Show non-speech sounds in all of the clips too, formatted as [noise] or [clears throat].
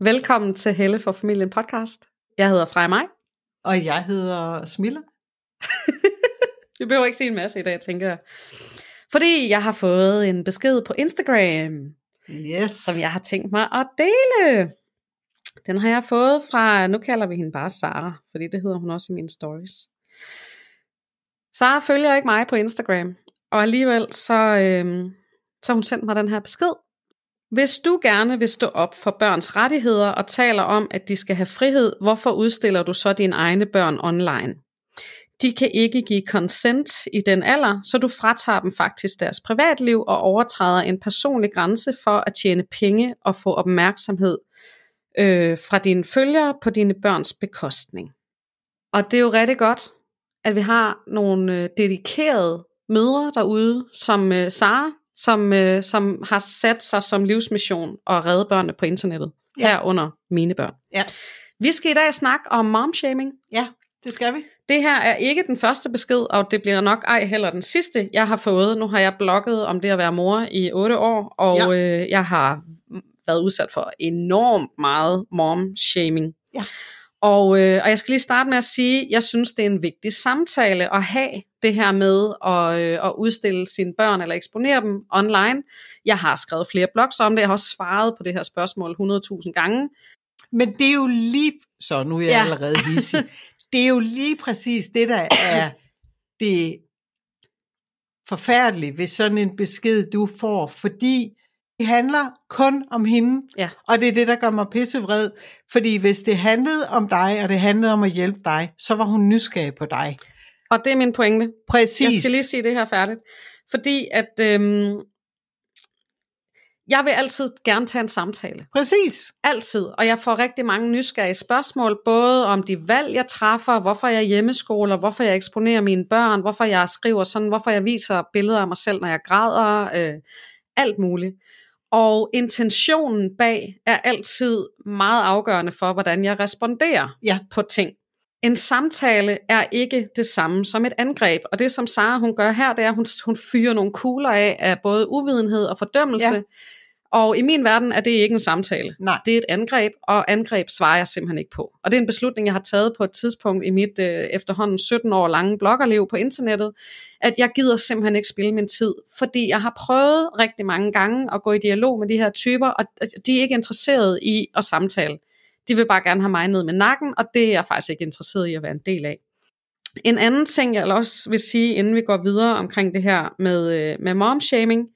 Velkommen til Helle for Familien podcast. Jeg hedder Freja Maj. Og jeg hedder Smille. [laughs] Vi behøver ikke sige en masse i dag, tænker jeg. Fordi jeg har fået en besked på Instagram, Yes. som jeg har tænkt mig at dele. Den har jeg fået fra, nu kalder vi hende bare Sara, fordi det hedder hun også i mine stories. Sara følger ikke mig på Instagram, og alligevel så, øhm, så hun sendt mig den her besked. Hvis du gerne vil stå op for børns rettigheder og taler om, at de skal have frihed, hvorfor udstiller du så dine egne børn online? De kan ikke give consent i den alder, så du fratager dem faktisk deres privatliv og overtræder en personlig grænse for at tjene penge og få opmærksomhed øh, fra dine følgere på dine børns bekostning. Og det er jo rigtig godt, at vi har nogle øh, dedikerede mødre derude, som øh, Sara, som, øh, som har sat sig som livsmission at redde børnene på internettet, Ja. herunder mine børn. Ja. Vi skal i dag snakke om momshaming. Ja, det skal vi. Det her er ikke den første besked, og det bliver nok ej heller den sidste, jeg har fået. Nu har jeg blogget om det at være mor i 8 år, og Ja. øh, jeg har været udsat for enormt meget mom-shaming. Ja. Og, øh, og jeg skal lige starte med at sige, at jeg synes, det er en vigtig samtale at have det her med at, øh, at udstille sine børn eller eksponere dem online. Jeg har skrevet flere blogs om det, jeg har også svaret på det her spørgsmål 100.000 gange. Men det er jo lige, så nu er jeg Ja. allerede hissig. [laughs] Det er jo lige præcis det, der er det forfærdelige ved sådan en besked, du får, fordi det handler kun om hende, Ja. og det er det, der gør mig pissevred, fordi hvis det handlede om dig, og det handlede om at hjælpe dig, så var hun nysgerrig på dig. Og det er min pointe. Præcis. Jeg skal lige sige det her færdigt. Fordi at øhm, jeg vil altid gerne tage en samtale. Præcis. Altid. Og jeg får rigtig mange nysgerrige spørgsmål, både om de valg, jeg træffer, hvorfor jeg hjemmeskoler, hvorfor jeg eksponerer mine børn, hvorfor jeg skriver sådan, hvorfor jeg viser billeder af mig selv, når jeg græder, øh, alt muligt. Og intentionen bag er altid meget afgørende for, hvordan jeg responderer Ja. på ting. En samtale er ikke det samme som et angreb, og det som Sara hun gør her, det er, at hun, hun fyrer nogle kugler af af både uvidenhed og fordømmelse. Ja. Og i min verden er det ikke en samtale. Nej. Det er et angreb, og angreb svarer jeg simpelthen ikke på. Og det er en beslutning, jeg har taget på et tidspunkt i mit øh, efterhånden 17 år lange bloggerliv på internettet, at jeg gider simpelthen ikke spille min tid, fordi jeg har prøvet rigtig mange gange at gå i dialog med de her typer, og de er ikke interesserede i at samtale. De vil bare gerne have mig ned med nakken, og det er jeg faktisk ikke interesseret i at være en del af. En anden ting, jeg også vil sige, inden vi går videre omkring det her med, øh, med momshaming,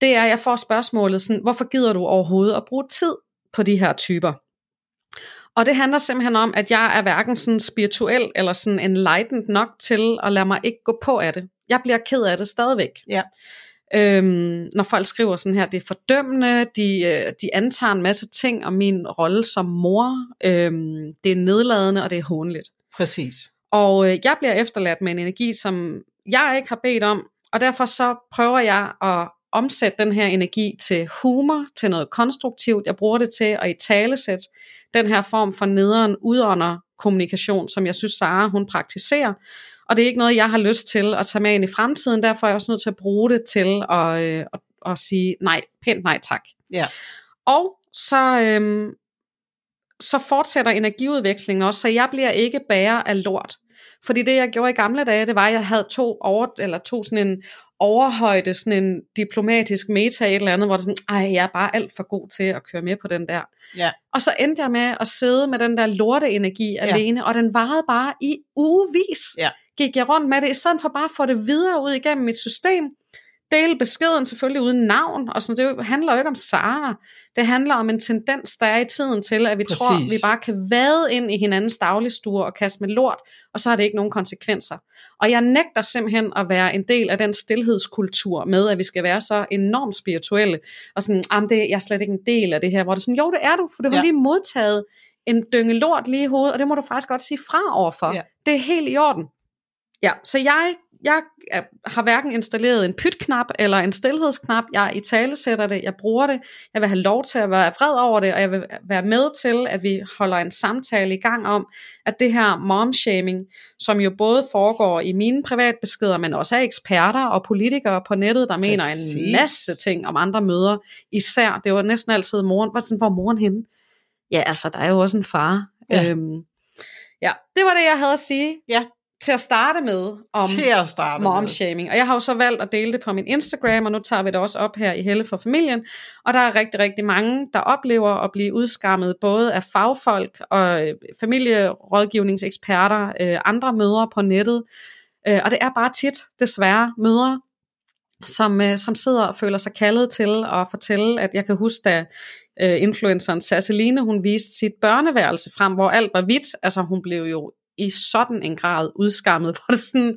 det er, at jeg får spørgsmålet sådan, hvorfor gider du overhovedet at bruge tid på de her typer? Og det handler simpelthen om, at jeg er hverken sådan spirituel eller sådan enlightened nok til at lade mig ikke gå på af det. Jeg bliver ked af det stadigvæk. Ja. Øhm, når folk skriver sådan her, det er fordømmende, de, øh, de antager en masse ting om min rolle som mor, øhm, det er nedladende og det er hånligt. Præcis. Og øh, jeg bliver efterladt med en energi, som jeg ikke har bedt om, og derfor så prøver jeg at omsætte den her energi til humor, til noget konstruktivt. Jeg bruger det til at i talesæt den her form for nederen udånder kommunikation, som jeg synes Sara hun praktiserer. Og det er ikke noget, jeg har lyst til at tage med ind i fremtiden, derfor er jeg også nødt til at bruge det til at, øh, at, at sige nej, pænt nej tak. Ja. Og så, øhm, så fortsætter energiudvekslingen også, så jeg bliver ikke bærer af lort. Fordi det jeg gjorde i gamle dage, det var, at jeg havde to, over, eller to sådan en overhøjde, sådan en diplomatisk meta et eller andet, hvor det sådan, ej, jeg er bare alt for god til at køre med på den der. Ja. Og så endte jeg med at sidde med den der lorte energi ja. alene, og den varede bare i ugevis. Ja. Gik jeg rundt med det, i stedet for bare at få det videre ud igennem mit system, dele beskeden selvfølgelig uden navn, og sådan, det handler jo ikke om Sara. Det handler om en tendens, der er i tiden til, at vi Præcis. tror, vi bare kan vade ind i hinandens dagligstue og kaste med lort, og så har det ikke nogen konsekvenser. Og jeg nægter simpelthen at være en del af den stillhedskultur med, at vi skal være så enormt spirituelle, og sådan, "Jamen, det, jeg er slet ikke en del af det her, hvor det er sådan, jo det er du, for du har Ja. lige modtaget en dynge lort lige i hovedet, og det må du faktisk godt sige fra overfor. Ja. Det er helt i orden. Ja, så jeg, jeg er- har hverken installeret en pytknap eller en stillhedsknap. Jeg i tale sætter det, jeg bruger det. Jeg vil have lov til at være vred over det, og jeg vil være med til, at vi holder en samtale i gang om, at det her momshaming, som jo både foregår i mine privatbeskeder, men også af eksperter og politikere på nettet, der mener en masse ting om andre møder. Især, det var næsten altid moren. Hvor, hvor moren henne? ja, altså, der er jo også en far. Ja. Øhm, ja, det var det, jeg havde at sige. Ja. Til at starte med om Til at starte momshaming. Og jeg har jo så valgt at dele det på min Instagram, og nu tager vi det også op her i Helle for familien. Og der er rigtig, rigtig mange, der oplever at blive udskammet, både af fagfolk og øh, familierådgivningseksperter, øh, andre mødre på nettet. Øh, og det er bare tit, desværre, mødre, som, øh, som sidder og føler sig kaldet til at fortælle, at jeg kan huske, da øh, influenceren Sasseline, hun viste sit børneværelse frem, hvor alt var hvidt. Altså hun blev jo i sådan en grad udskammet, [laughs] hvor det sådan,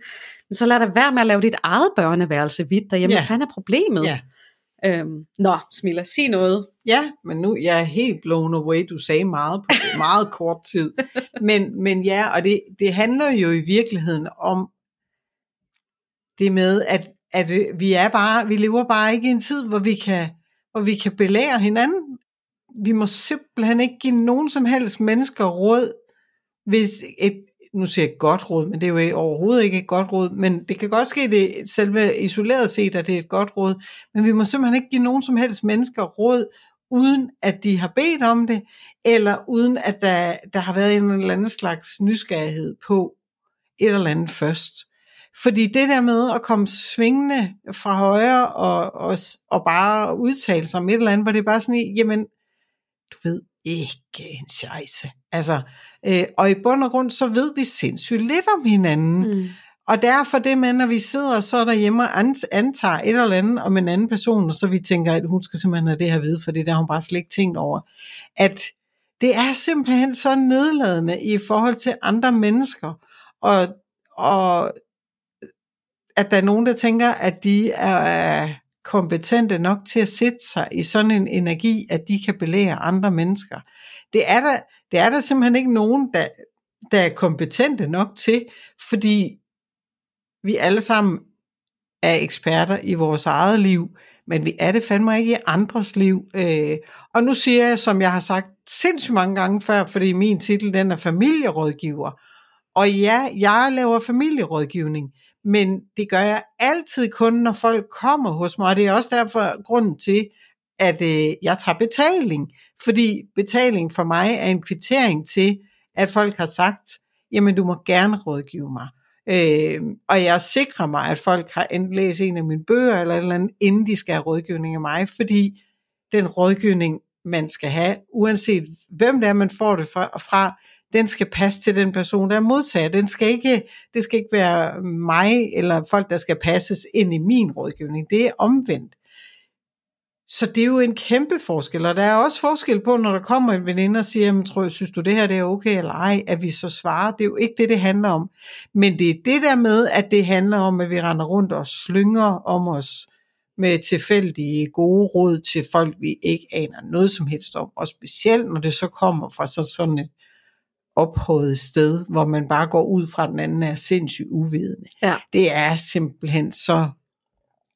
men så lad da være med at lave dit eget børneværelse hvidt derhjemme. Ja. Hvad fanden er problemet? Ja. Øhm, nå, Smilla, sig noget. Ja, men nu jeg er helt blown away. Du sagde meget på [laughs] meget kort tid. Men, men ja, og det, det handler jo i virkeligheden om det med, at, at vi er bare, vi lever bare ikke i en tid, hvor vi kan, hvor vi kan belære hinanden. Vi må simpelthen ikke give nogen som helst mennesker råd, hvis et, nu siger jeg godt råd, men det er jo overhovedet ikke et godt råd, men det kan godt ske, det selve isoleret set, at det er et godt råd, men vi må simpelthen ikke give nogen som helst mennesker råd, uden at de har bedt om det, eller uden at der, der har været en eller anden slags nysgerrighed på et eller andet først. Fordi det der med at komme svingende fra højre og, og, og bare udtale sig om et eller andet, hvor det er bare sådan, jamen, du ved ikke en scheisse. Altså, øh, og i bund og grund, så ved vi sindssygt lidt om hinanden. Mm. Og derfor det med, når vi sidder så derhjemme og an- antager et eller andet om en anden person, og så vi tænker, at hun skal simpelthen have det her vide, for det der har hun bare slet ikke tænkt over. At det er simpelthen så nedladende i forhold til andre mennesker. Og, og at der er nogen, der tænker, at de er kompetente nok til at sætte sig i sådan en energi, at de kan belære andre mennesker. Det er der, det er der simpelthen ikke nogen, der, der er kompetente nok til, fordi vi alle sammen er eksperter i vores eget liv, men vi er det fandme ikke i andres liv. Øh, og nu siger jeg, som jeg har sagt sindssygt mange gange før, fordi min titel den er familierådgiver. Og ja, jeg laver familierådgivning, men det gør jeg altid kun, når folk kommer hos mig, og det er også derfor grunden til, at øh, jeg tager betaling. Fordi betaling for mig er en kvittering til, at folk har sagt, jamen du må gerne rådgive mig. Øh, og jeg sikrer mig, at folk har enten læst en af mine bøger, eller et eller andet, inden de skal have rådgivning af mig, fordi den rådgivning, man skal have, uanset hvem det er, man får det fra, fra den skal passe til den person, der er modtager. Den skal ikke, det skal ikke være mig, eller folk, der skal passes ind i min rådgivning. Det er omvendt. Så det er jo en kæmpe forskel, og der er også forskel på, når der kommer en veninde og siger, jamen, tror synes du det her det er okay eller ej, at vi så svarer. Det er jo ikke det, det handler om. Men det er det der med, at det handler om, at vi render rundt og slynger om os med tilfældige gode råd til folk, vi ikke aner noget som helst om. Og specielt, når det så kommer fra så, sådan et ophøjet sted, hvor man bare går ud fra, at den anden er sindssygt uvidende. Ja. Det er simpelthen så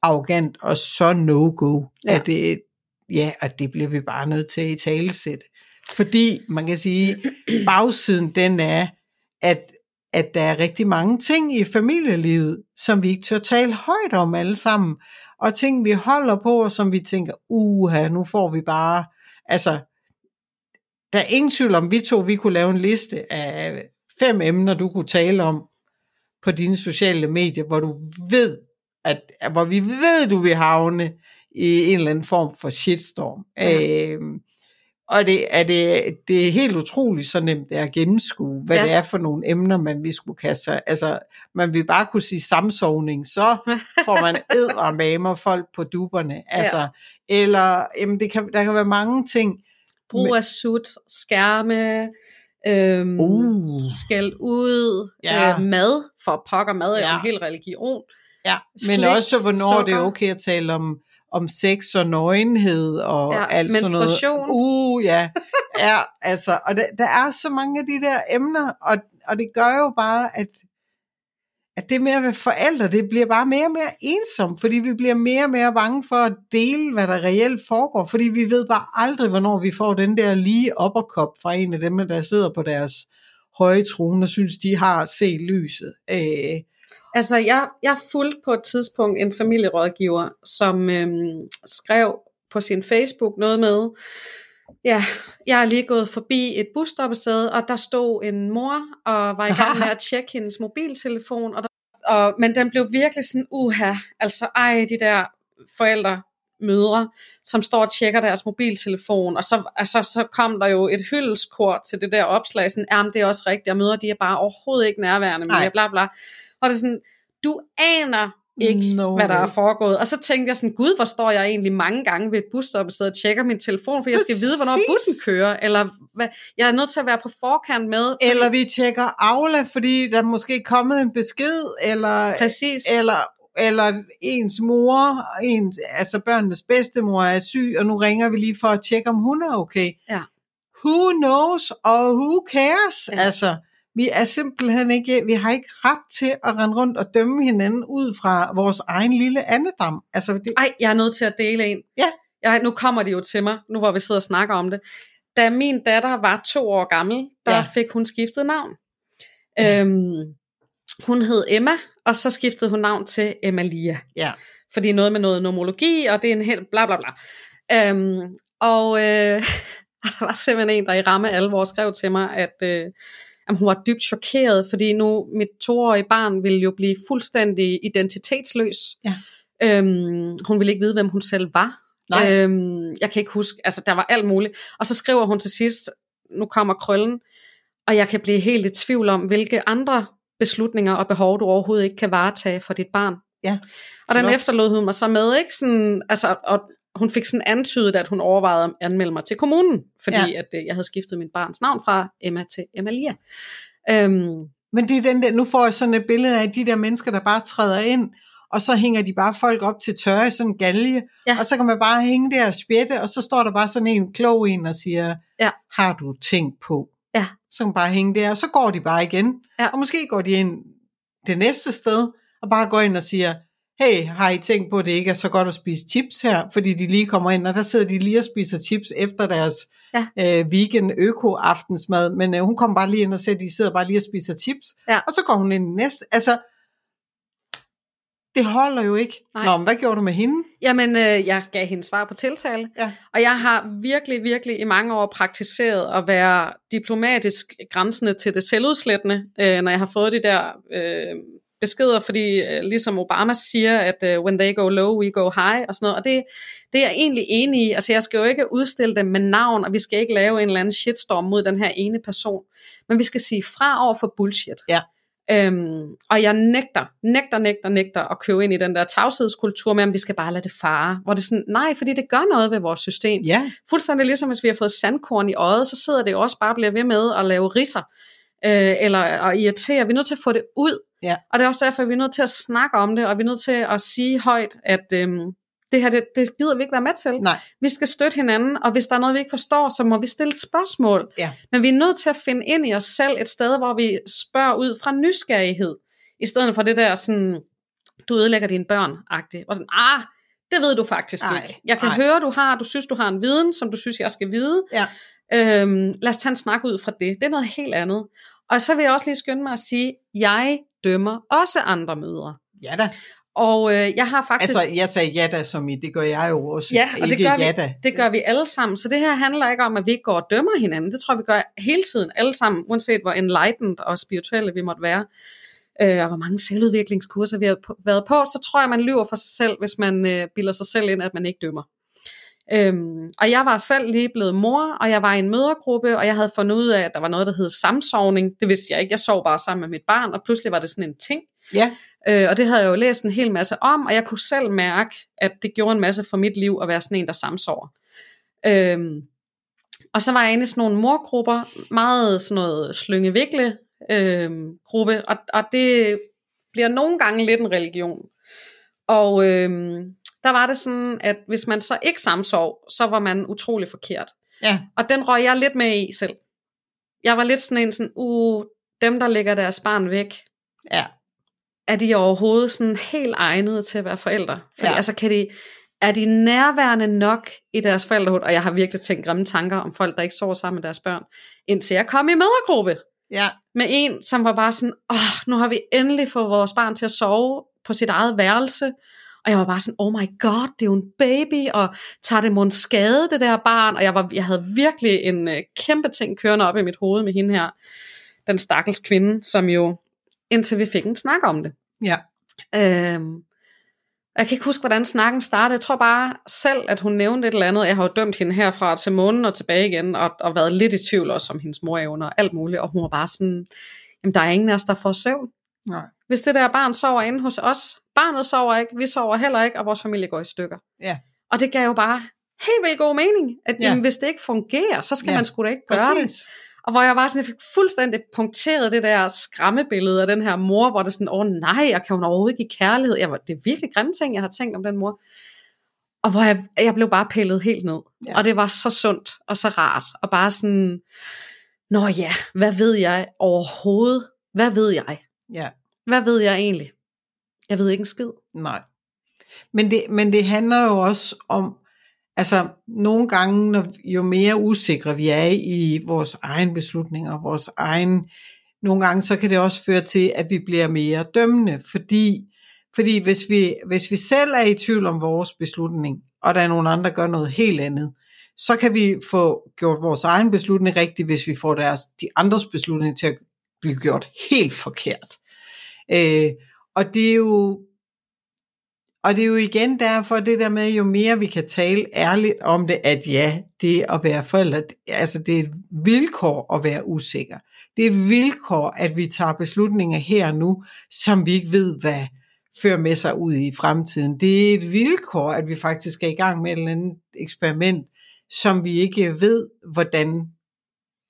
arrogant og så no-go, Ja. at det, ja, at det bliver vi bare nødt til at i talesætte. Fordi man kan sige, [clears throat] bagsiden den er, at, at der er rigtig mange ting i familielivet, som vi ikke tør tale højt om alle sammen, og ting vi holder på, og som vi tænker, uha, nu får vi bare, altså, der er ingen tvivl om, vi to, vi kunne lave en liste af fem emner, du kunne tale om på dine sociale medier, hvor du ved, at, hvor vi ved, du vil havne i en eller anden form for shitstorm. Ja. Øhm, og det er, det, det er helt utroligt så nemt det er at gennemskue, hvad Ja. ja. det er for nogle emner, man vi skulle kaste sig. Altså, man vil bare kunne sige samsovning, så får man [laughs] eddermamer folk på duberne. Altså, ja. Eller, jamen, det kan, der kan være mange ting. Brug af sut, skærme, øhm, Uh. skæld ud, Ja. øh, mad, for pokker mad er jo Ja. en hel religion. Ja, men Slik, også hvornår det er sukker. okay at tale om, om sex og nøgenhed og Ja, alt sådan noget. Uh, ja. ja, altså, og der, der er så mange af de der emner, og, og det gør jo bare, at, at det med at være forældre, det bliver bare mere og mere ensomt, fordi vi bliver mere og mere bange for at dele, hvad der reelt foregår, fordi vi ved bare aldrig, hvornår vi får den der lige opperkop fra en af dem, der sidder på deres høje trone og synes, de har set lyset. Øh, Altså, jeg, jeg fulgte på et tidspunkt en familierådgiver, som øhm, skrev på sin Facebook noget med, Ja, jeg er lige gået forbi et busstoppested, og der stod en mor og var i gang med at tjekke hendes mobiltelefon, og der, og, men den blev virkelig sådan, uha, altså ej, de der forældre, mødre, som står og tjekker deres mobiltelefon, og så, altså, så kom der jo et hyldeskort til det der opslag, sådan, jamen det er også rigtigt, og mødre, de er bare overhovedet ikke nærværende mere, bla bla. Og det er sådan, du aner ikke, no hvad der er foregået. Og så tænkte jeg sådan, gud, hvor står jeg egentlig mange gange ved et busstoppested og tjekker min telefon, for jeg skal vide, hvornår bussen kører, eller hvad, jeg er nødt til at være på forkant med. Fordi... Eller vi tjekker Aula, fordi der er måske kommet en besked, eller, Præcis. eller eller ens mor, ens, altså børnenes bedstemor er syg, og nu ringer vi lige for at tjekke, om hun er okay. Ja. Who knows, og who cares? Ja. Altså, vi er simpelthen ikke, vi har ikke ret til at rende rundt og dømme hinanden ud fra vores egen lille andedam. Altså, det... Ej, jeg er nødt til at dele en. Ja. Jeg, nu kommer det jo til mig, nu hvor vi sidder og snakker om det. Da min datter var to år gammel, der ja. fik hun skiftet navn. Ja. Øhm, hun hed Emma, og så skiftede hun navn til Emalia. Ja. Fordi noget med noget nomologi, og det er en helt bla bla bla. Øhm, og øh, [laughs] der var simpelthen en, der i ramme alvor skrev til mig, at øh, at hun var dybt chokeret, fordi nu mit toårige barn ville jo blive fuldstændig identitetsløs. Ja. Øhm, hun ville ikke vide, hvem hun selv var. Nej. Øhm, jeg kan ikke huske, altså der var alt muligt. Og så skriver hun til sidst, nu kommer krøllen, og jeg kan blive helt i tvivl om, hvilke andre beslutninger og behov, du overhovedet ikke kan varetage for dit barn. Ja. Og den efterlod hun mig så med, ikke? Sådan, altså, og hun fik sådan antydet, at hun overvejede at anmelde mig til kommunen, fordi ja. at, øh, jeg havde skiftet mit barns navn fra Emma til Emalia. Øhm, Men det er den der, nu får jeg sådan et billede af de der mennesker, der bare træder ind, og så hænger de bare folk op til tørre i sådan en galge, ja. og så kan man bare hænge der og spjætte, og så står der bare sådan en klog en og siger, ja. har du tænkt på? Ja. Så kan man bare hænge der, og så går de bare igen. Ja. Og måske går de ind det næste sted, og bare går ind og siger, hey, har I tænkt på, at det ikke er så godt at spise chips her, fordi de lige kommer ind, og der sidder de lige og spiser chips efter deres ja. øh, weekend øko aftensmad, men øh, hun kommer bare lige ind og siger, at de sidder bare lige og spiser chips, ja. og så går hun ind i næste, altså, det holder jo ikke. Nej. Nå, men hvad gjorde du med hende? Jamen, øh, jeg gav hende svar på tiltale. Ja. Og jeg har virkelig, virkelig i mange år praktiseret at være diplomatisk grænsende til det selvudslættende, øh, når jeg har fået de der øh, beskeder, fordi øh, ligesom Obama siger, at øh, when they go low, we go high, og sådan noget. Og det, det er jeg egentlig enig i. Altså, jeg skal jo ikke udstille dem med navn, og vi skal ikke lave en eller anden shitstorm mod den her ene person. Men vi skal sige fra over for bullshit. Ja. Øhm, og jeg nægter, nægter, nægter, nægter at købe ind i den der tavshedskultur med, at vi skal bare lade det fare. Hvor det er sådan, nej, fordi det gør noget ved vores system. Ja. Fuldstændig ligesom hvis vi har fået sandkorn i øjet, så sidder det jo også bare og bliver ved med at lave risser. Øh, eller at irritere. Vi er nødt til at få det ud. Ja. Og det er også derfor, at vi er nødt til at snakke om det, og vi er nødt til at sige højt, at øhm, det her, det, det gider vi ikke være med til. Nej. Vi skal støtte hinanden, og hvis der er noget, vi ikke forstår, så må vi stille spørgsmål. Ja. Men vi er nødt til at finde ind i os selv et sted, hvor vi spørger ud fra nysgerrighed, i stedet for det der sådan, du ødelægger dine børn-agtigt. Og sådan, ah, det ved du faktisk Ej, ikke. Jeg kan ej. høre, du har, du synes, du har en viden, som du synes, jeg skal vide. Ja. Øhm, lad os tage en snak ud fra det. Det er noget helt andet. Og så vil jeg også lige skynde mig at sige, jeg dømmer også andre mødre. Ja da. Og øh, jeg har faktisk... Altså, jeg sagde ja da, som i, det gør jeg jo også. Ja, og det gør, ja vi, da. det gør vi alle sammen. Så det her handler ikke om, at vi ikke går og dømmer hinanden. Det tror jeg, vi gør hele tiden, alle sammen, uanset hvor enlightened og spirituelle vi måtte være. Øh, og hvor mange selvudviklingskurser vi har været på, så tror jeg, man lyver for sig selv, hvis man øh, bilder sig selv ind, at man ikke dømmer. Øhm, og jeg var selv lige blevet mor, og jeg var i en mødergruppe, og jeg havde fundet ud af, at der var noget, der hed samsovning. Det vidste jeg ikke. Jeg sov bare sammen med mit barn, og pludselig var det sådan en ting. Ja. Øh, og det havde jeg jo læst en hel masse om, og jeg kunne selv mærke, at det gjorde en masse for mit liv at være sådan en, der samsover. Øhm, og så var jeg inde i sådan nogle morgrupper, meget sådan noget slyngevikle øhm, gruppe, og, og det bliver nogle gange lidt en religion. Og øhm, der var det sådan, at hvis man så ikke samsov, så var man utrolig forkert. Ja. Og den røg jeg lidt med i selv. Jeg var lidt sådan en sådan, uh, dem der lægger deres barn væk, Ja. er de overhovedet sådan helt egnede til at være forældre? Fordi Ja. altså kan de, er de nærværende nok i deres forældrehed? Og jeg har virkelig tænkt grimme tanker om folk, der ikke sover sammen med deres børn, indtil jeg kom i mødergruppe Ja. med en, som var bare sådan, åh, nu har vi endelig fået vores barn til at sove på sit eget værelse, Og jeg var bare sådan, oh my god, det er jo en baby, og tager det mon skade, det der barn? Og jeg, var, jeg havde virkelig en øh, kæmpe ting kørende op i mit hoved med hende her, den stakkels kvinde, som jo, indtil vi fik en snak om det. Ja. Øhm, jeg kan ikke huske, hvordan snakken startede. Jeg tror bare selv, at hun nævnte et eller andet. Jeg har jo dømt hende herfra til månen og tilbage igen, og, og været lidt i tvivl også om hendes morevner og alt muligt. Og hun var bare sådan, jamen der er ingen af os, der får søvn. Nej. Hvis det der barn sover inde hos os, barnet sover ikke, vi sover heller ikke, og vores familie går i stykker. Ja. Og det gav jo bare helt vildt god mening, at Ja. jamen, hvis det ikke fungerer, så skal Ja, man sgu da ikke gøre det. Præcis. Og hvor jeg var sådan, jeg fik fuldstændig punkteret det der skræmmebillede af den her mor, hvor det sådan, åh nej, og kan hun overhovedet give kærlighed? Jeg var, det er virkelig grimme ting, jeg har tænkt om den mor. Og hvor jeg, jeg blev bare pillet helt ned. Ja. Og det var så sundt og så rart. Og bare sådan, nå ja, hvad ved jeg overhovedet? Hvad ved jeg? Ja. Hvad ved jeg egentlig? Jeg ved ikke en skid. Nej. Men det, men det handler jo også om, altså nogle gange, når, jo mere usikre vi er i vores egen beslutninger, vores egen, nogle gange så kan det også føre til, at vi bliver mere dømmende, fordi, fordi hvis, vi, hvis vi selv er i tvivl om vores beslutning, og der er nogen andre, der gør noget helt andet, så kan vi få gjort vores egen beslutning rigtig, hvis vi får deres, de andres beslutning til at blive gjort helt forkert. Øh, og det er jo og det er jo igen derfor det der med, jo mere vi kan tale ærligt om det, at ja, det at være forældre, altså det er et vilkår at være usikker. Det er et vilkår, at vi tager beslutninger her og nu, som vi ikke ved, hvad fører med sig ud i fremtiden. Det er et vilkår, at vi faktisk er i gang med et eller andet eksperiment, som vi ikke ved, hvordan,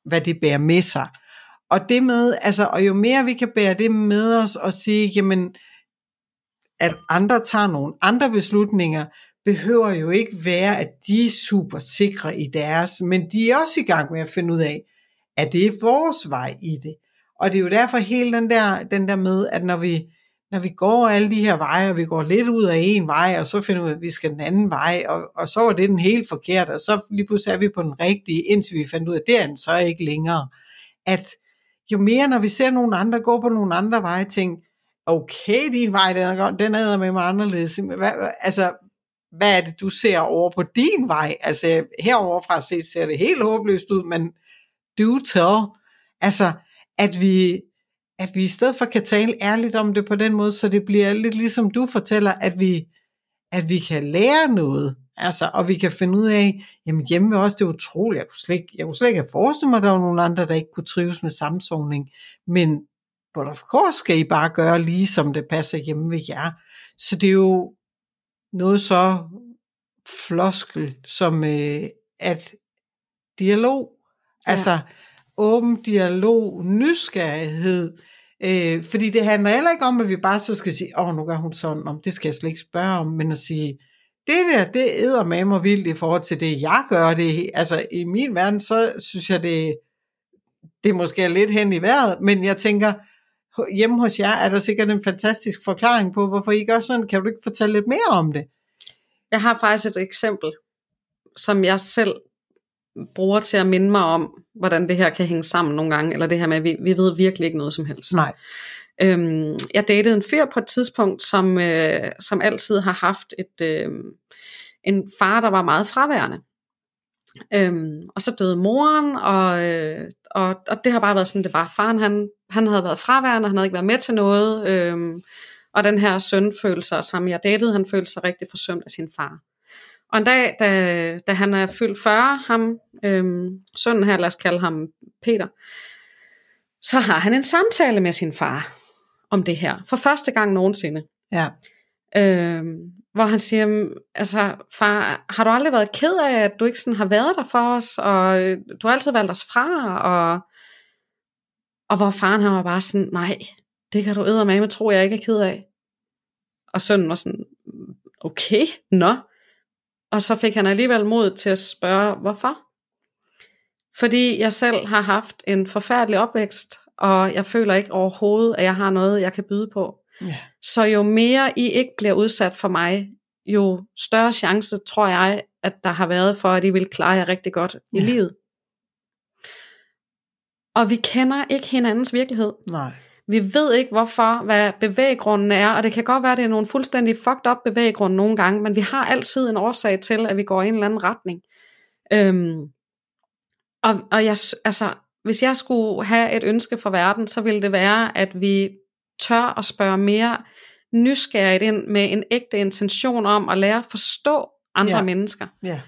hvad det bærer med sig. Og det med, altså, og jo mere vi kan bære det med os og sige, jamen, at andre tager nogle andre beslutninger, behøver jo ikke være, at de er super sikre i deres, men de er også i gang med at finde ud af, at det er vores vej i det. Og det er jo derfor hele den der, den der med, at når vi, når vi går alle de her veje, og vi går lidt ud af en vej, og så finder vi ud af, at vi skal den anden vej, og, og så var det den helt forkerte, og så lige pludselig er vi på den rigtige, indtil vi fandt ud af, at det er den så ikke længere. At jo mere, når vi ser nogle andre gå på nogle andre veje, tænk, okay, din vej, den er, godt- den er med mig anderledes. Hvad, altså, hvad er det, du ser over på din vej? Altså, heroverfra set ser det helt håbløst ud, men do tell. Altså, at vi, at vi i stedet for kan tale ærligt om det på den måde, så det bliver lidt ligesom du fortæller, at vi, at vi kan lære noget. Altså, og vi kan finde ud af, jamen hjemme ved os, det er utroligt, jeg kunne slet ikke, jeg kunne slet ikke have forestillet mig, at der var nogle andre, der ikke kunne trives med samsovning. Men but of course skal I bare gøre lige som det passer hjemme ved jer. Så det er jo noget så floskel som øh, at dialog, ja. Altså åben dialog, nysgerrighed, øh, fordi det handler heller ikke om, at vi bare så skal sige, åh, nu gør hun sådan, om det skal jeg slet ikke spørge om, men at sige, det der, det æder med mig vildt i forhold til det, jeg gør det. Altså, i min verden, så synes jeg, det, det måske er lidt hen i vejret, men jeg tænker, hjemme hos jer er der sikkert en fantastisk forklaring på, hvorfor I gør sådan. Kan du ikke fortælle lidt mere om det? Jeg har faktisk et eksempel, som jeg selv bruger til at minde mig om, hvordan det her kan hænge sammen nogle gange, eller det her med, at vi, vi ved virkelig ikke noget som helst. Nej. Øhm, jeg datede en fyr på et tidspunkt, som, øh, som altid har haft et, øh, en far, der var meget fraværende. Øhm, og så døde moren, og, øh, og, og det har bare været sådan, det var. Faren han, han havde været fraværende, han havde ikke været med til noget, øhm, og den her søn følte sig, ham jeg datede, han følte sig rigtig forsømt af sin far. Og en dag, da, da han er fyldt 40, ham, øhm, sønnen her, lad os kalde ham Peter, så har han en samtale med sin far om det her, for første gang nogensinde. Ja. Øhm, hvor han siger, "Mm, altså far, har du aldrig været ked af, at du ikke sådan har været der for os, og øh, du har altid valgt os fra, og, og hvor faren han var bare sådan, nej, det kan du med, tro, jeg ikke er ked af. Og sønnen var sådan, okay, nå. Og så fik han alligevel mod til at spørge, hvorfor? Fordi jeg selv har haft en forfærdelig opvækst, og jeg føler ikke overhovedet, at jeg har noget, jeg kan byde på. ja. Så jo mere I ikke bliver udsat for mig, jo større chance tror jeg, at der har været for, at I vil klare jer rigtig godt i Ja. livet. Og vi kender ikke hinandens virkelighed. Nej. Vi ved ikke hvorfor, hvad bevæggrunden er, og det kan godt være, at det er nogle fuldstændig fucked up bevæggrunde nogle gange, men vi har altid en årsag til, at vi går i en eller anden retning. Øhm, og, og jeg, altså, hvis jeg skulle have et ønske for verden, så ville det være, at vi tør at spørge mere nysgerrigt ind med en ægte intention om at lære at forstå andre Ja. mennesker. Ja.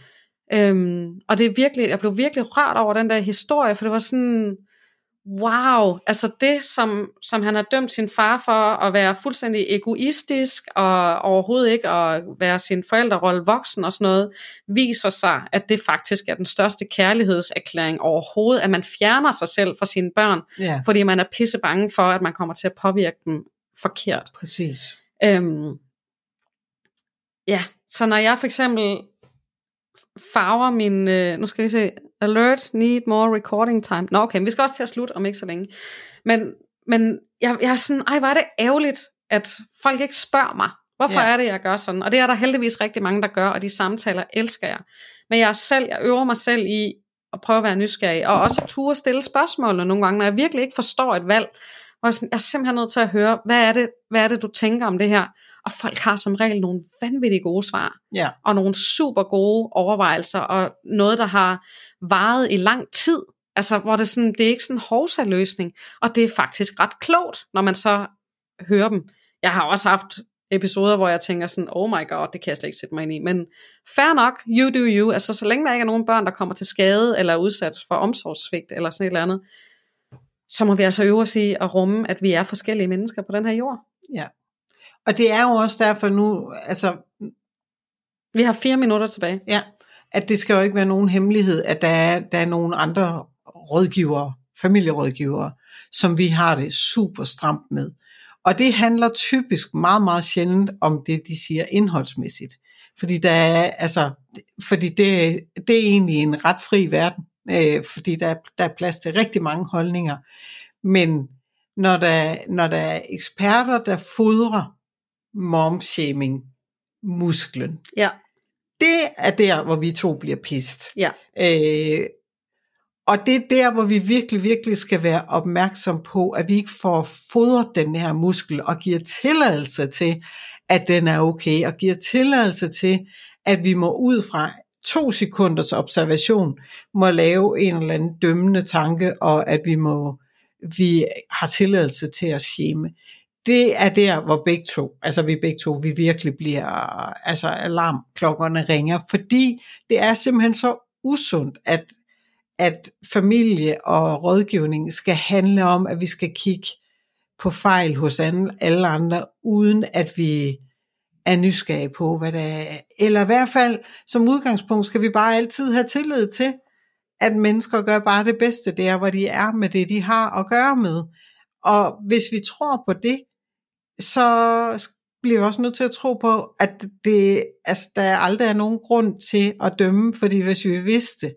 Øhm, og det er virkelig, jeg blev virkelig rørt over den der historie, for det var sådan, wow, altså det, som, som han har dømt sin far for at være fuldstændig egoistisk, og overhovedet ikke at være sin forældrerolle voksen og sådan noget, viser sig, at det faktisk er den største kærlighedserklæring overhovedet, at man fjerner sig selv fra sine børn, Ja, fordi man er pisse bange for, at man kommer til at påvirke dem forkert. præcis. Øhm, ja, så når jeg for eksempel farver min, øh, nu skal vi se, alert, need more recording time. Nå okay, vi skal også til at slutte om ikke så længe. Men, men jeg, jeg er sådan, ej hvor er det ærgerligt, at folk ikke spørger mig, hvorfor Ja. er det, jeg gør sådan? Og det er der heldigvis rigtig mange, der gør, og de samtaler elsker jeg. Men jeg selv, jeg øver mig selv i at prøve at være nysgerrig, og også at ture stille spørgsmålene nogle gange, når jeg virkelig ikke forstår et valg, hvor jeg, sådan, jeg er simpelthen nødt til at høre, hvad er, det, hvad er det, du tænker om det her? Og folk har som regel nogle vanvittigt gode svar, Ja, og nogle super gode overvejelser, og noget, der har varet i lang tid. Altså, hvor det, sådan, det er ikke sådan en hovsa-løsning, og det er faktisk ret klogt, når man så hører dem. Jeg har også haft episoder, hvor jeg tænker sådan, oh my god, det kan jeg slet ikke sætte mig ind i. Men fair nok, you do you. Altså, så længe der ikke er nogen børn, der kommer til skade, eller er udsat for omsorgssvigt, eller sådan et eller andet, så må vi altså øve os i at rumme, at vi er forskellige mennesker på den her jord. ja. Og det er jo også derfor nu, altså, Vi har fire minutter tilbage. ja, at det skal jo ikke være nogen hemmelighed, at der er, der er nogle andre rådgivere, familierådgivere, som vi har det super stramt med. Og det handler typisk meget, meget sjældent om det, de siger indholdsmæssigt. Fordi, der er, altså, fordi det, det er egentlig en ret fri verden, øh, fordi der, er- der er plads til rigtig mange holdninger. Men når der, når der er eksperter, der fodrer momshaming musklen, Ja, det er der, hvor vi to bliver pist. ja, Øh, og det er der, hvor vi virkelig, virkelig skal være opmærksom på, at vi ikke får fodret den her muskel og giver tilladelse til, at den er okay, og giver tilladelse til, at vi må ud fra to sekunders observation, må lave en eller anden dømmende tanke, og at vi må vi har tilladelse til at shame. Det er der, hvor begge to, altså vi begge to, vi virkelig bliver, altså alarmklokkerne ringer, fordi det er simpelthen så usundt, at, at familie og rådgivning skal handle om, at vi skal kigge på fejl hos alle andre, uden at vi er nysgerrige på, hvad det er. Eller i hvert fald, som udgangspunkt, skal vi bare altid have tillid til, at mennesker gør bare det bedste der, hvor de er med det, de har at gøre med. Og hvis vi tror på det, så bliver vi også nødt til at tro på, at det, altså, der aldrig er nogen grund til at dømme, fordi hvis vi vidste,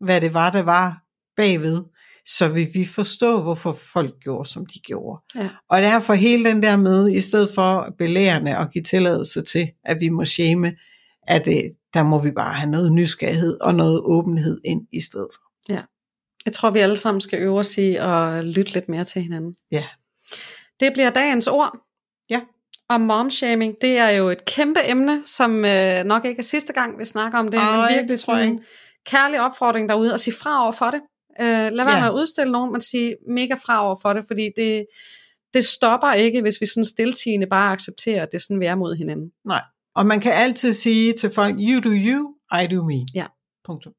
hvad det var, der var bagved, så vil vi forstå, hvorfor folk gjorde, som de gjorde. Ja. Og derfor hele den der med, i stedet for belærende og give tilladelse til, at vi må shame, at det, der må vi bare have noget nysgerrighed og noget åbenhed ind i stedet for. Jeg tror, vi alle sammen skal øve os i at lytte lidt mere til hinanden. Ja. Det bliver dagens ord. Ja. Og momshaming, det er jo et kæmpe emne, som øh, nok ikke er sidste gang, vi snakker om det, Ej, men det virkelig jeg sådan en kærlig opfordring derude, og sige fra over for det. Øh, lad være Ja. med at udstille nogen, men sige mega fra over for det, fordi det, det stopper ikke, hvis vi sådan stiltigende bare accepterer, at det er sådan, vi er mod hinanden. Nej. Og man kan altid sige til folk, you do you, I do me. Ja. Punktum.